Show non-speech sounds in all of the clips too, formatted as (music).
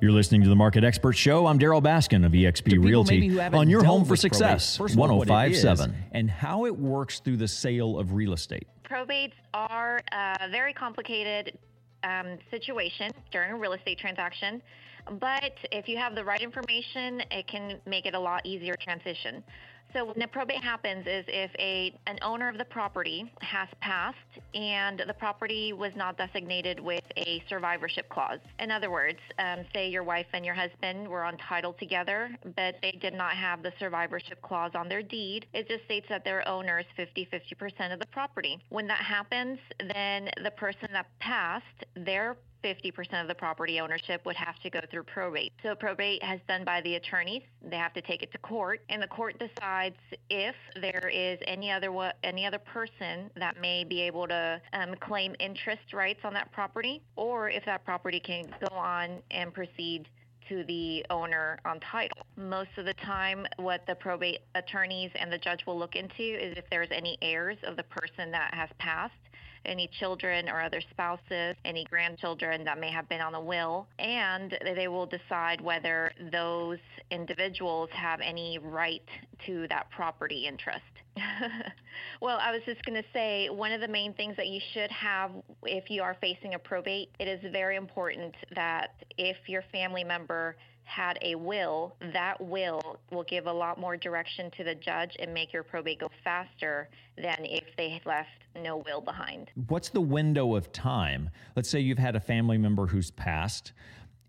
You're listening to the Market Expert Show. I'm Darryl Baskin of eXp Realty on your home for success, 1057, and how it works through the sale of real estate. Probates are a very complicated um, situation during a real estate transaction, but if you have the right information, it can make it a lot easier transition. So when a probate happens is if a an owner of the property has passed and the property was not designated with a survivorship clause. In other words, um, say your wife and your husband were on title together, but they did not have the survivorship clause on their deed. It just states that their owner is 50-50% of the property. When that happens, then the person that passed, their 50% of the property ownership would have to go through probate. So probate has done by the attorneys. They have to take it to court, and the court decides if there is any other any other person that may be able to um, claim interest rights on that property, or if that property can go on and proceed to the owner on title. Most of the time, what the probate attorneys and the judge will look into is if there's any heirs of the person that has passed any children or other spouses, any grandchildren that may have been on the will, and they will decide whether those individuals have any right to that property interest. (laughs) well, I was just going to say one of the main things that you should have if you are facing a probate, it is very important that if your family member had a will, that will will give a lot more direction to the judge and make your probate go faster than if they left no will behind. What's the window of time? Let's say you've had a family member who's passed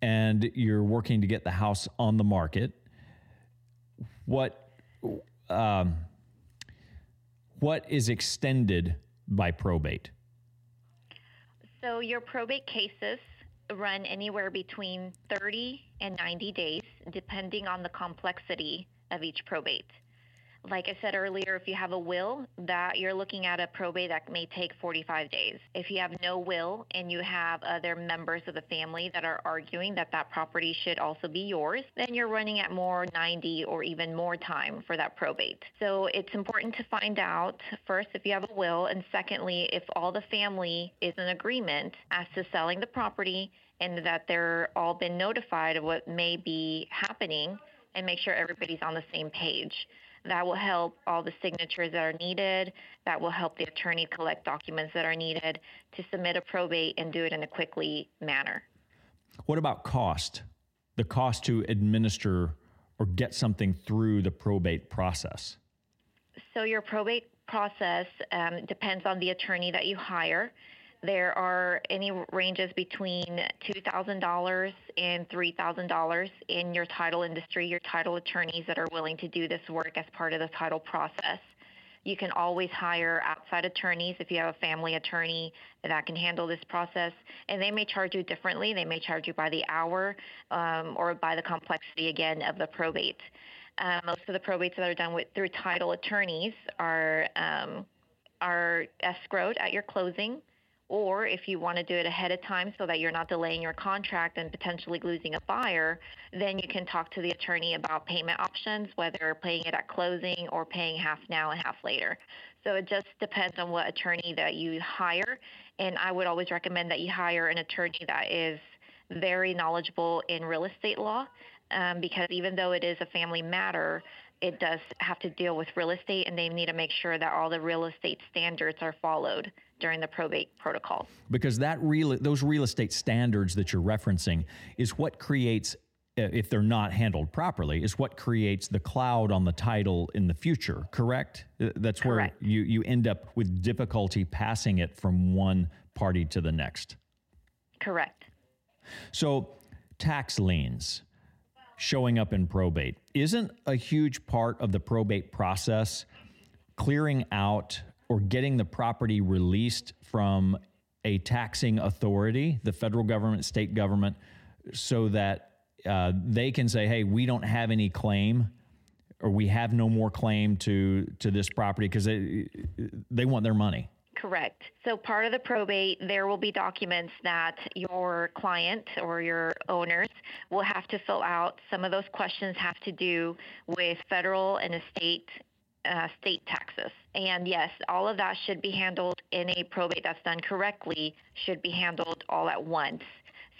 and you're working to get the house on the market. What um, what is extended by probate? So your probate cases run anywhere between 30 and 90 days, depending on the complexity of each probate. Like I said earlier, if you have a will, that you're looking at a probate that may take 45 days. If you have no will and you have other members of the family that are arguing that that property should also be yours, then you're running at more 90 or even more time for that probate. So it's important to find out first if you have a will, and secondly, if all the family is in agreement as to selling the property and that they're all been notified of what may be happening and make sure everybody's on the same page. That will help all the signatures that are needed. That will help the attorney collect documents that are needed to submit a probate and do it in a quickly manner. What about cost? The cost to administer or get something through the probate process? So, your probate process um, depends on the attorney that you hire. There are any ranges between $2,000 and $3,000 in your title industry, your title attorneys that are willing to do this work as part of the title process. You can always hire outside attorneys if you have a family attorney that can handle this process, and they may charge you differently. They may charge you by the hour um, or by the complexity again of the probate. Uh, most of the probates that are done with, through title attorneys are um, are escrowed at your closing or if you want to do it ahead of time so that you're not delaying your contract and potentially losing a buyer, then you can talk to the attorney about payment options, whether paying it at closing or paying half now and half later. So it just depends on what attorney that you hire. And I would always recommend that you hire an attorney that is very knowledgeable in real estate law um, because even though it is a family matter, it does have to deal with real estate and they need to make sure that all the real estate standards are followed during the probate protocol. Because that real those real estate standards that you're referencing is what creates uh, if they're not handled properly is what creates the cloud on the title in the future correct uh, that's correct. where you you end up with difficulty passing it from one party to the next correct so tax liens showing up in probate isn't a huge part of the probate process clearing out or getting the property released from a taxing authority, the federal government, state government, so that uh, they can say, hey, we don't have any claim or we have no more claim to to this property because they they want their money. Correct. So part of the probate, there will be documents that your client or your owners will have to fill out. Some of those questions have to do with federal and estate. uh, state taxes. And yes, all of that should be handled in a probate that's done correctly, should be handled all at once.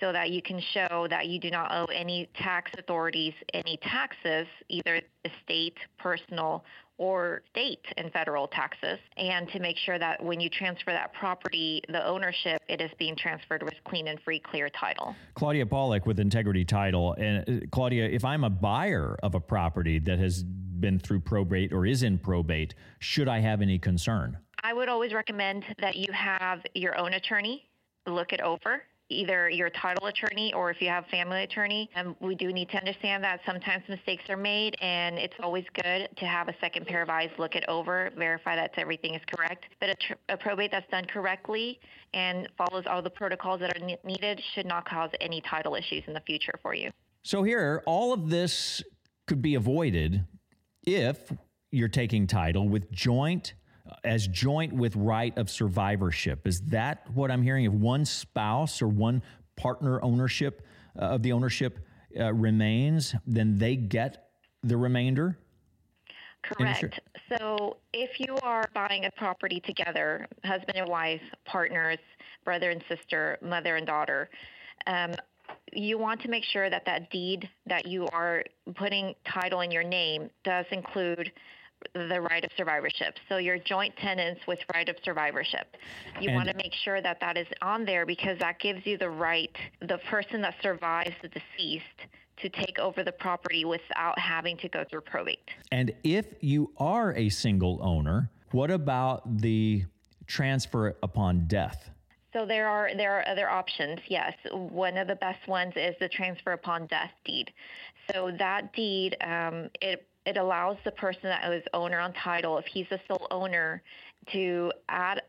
So that you can show that you do not owe any tax authorities any taxes, either estate, personal, or state and federal taxes, and to make sure that when you transfer that property, the ownership, it is being transferred with clean and free, clear title. Claudia Paulick with Integrity Title. And uh, Claudia, if I'm a buyer of a property that has been through probate or is in probate, should I have any concern? I would always recommend that you have your own attorney look it over either your title attorney or if you have family attorney. And we do need to understand that sometimes mistakes are made, and it's always good to have a second pair of eyes look it over, verify that everything is correct. But a, tr- a probate that's done correctly and follows all the protocols that are ne- needed should not cause any title issues in the future for you. So here, all of this could be avoided if you're taking title with joint as joint with right of survivorship. Is that what I'm hearing? If one spouse or one partner ownership uh, of the ownership uh, remains, then they get the remainder? Correct. So if you are buying a property together, husband and wife, partners, brother and sister, mother and daughter, um, you want to make sure that that deed that you are putting title in your name does include the right of survivorship. So your joint tenants with right of survivorship. You and want to make sure that that is on there because that gives you the right, the person that survives the deceased to take over the property without having to go through probate. And if you are a single owner, what about the transfer upon death? So there are there are other options. Yes, one of the best ones is the transfer upon death deed. So that deed um, it it allows the person that is owner on title, if he's the sole owner, to add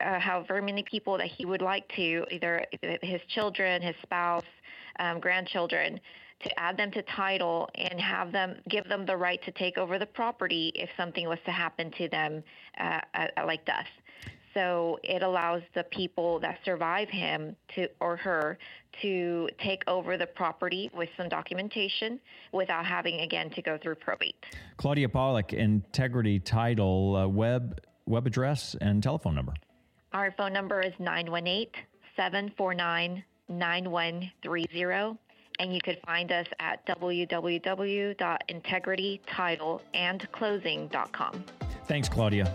uh, however many people that he would like to, either his children, his spouse, um, grandchildren, to add them to title and have them give them the right to take over the property if something was to happen to them, uh, like death. So it allows the people that survive him to or her to take over the property with some documentation without having again to go through probate. Claudia Paulick, Integrity Title, uh, web web address and telephone number. Our phone number is 918 749 9130 and you could find us at www.integritytitleandclosing.com. Thanks, Claudia.